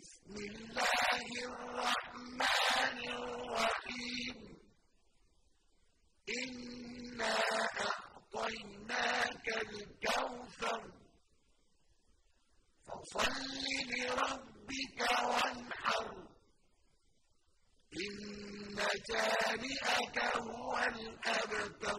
بسم الله الرحمن الرحيم. إنا أعطيناك الكوثر. فصل لربك وانحر. إن جارئك هو الأبتر.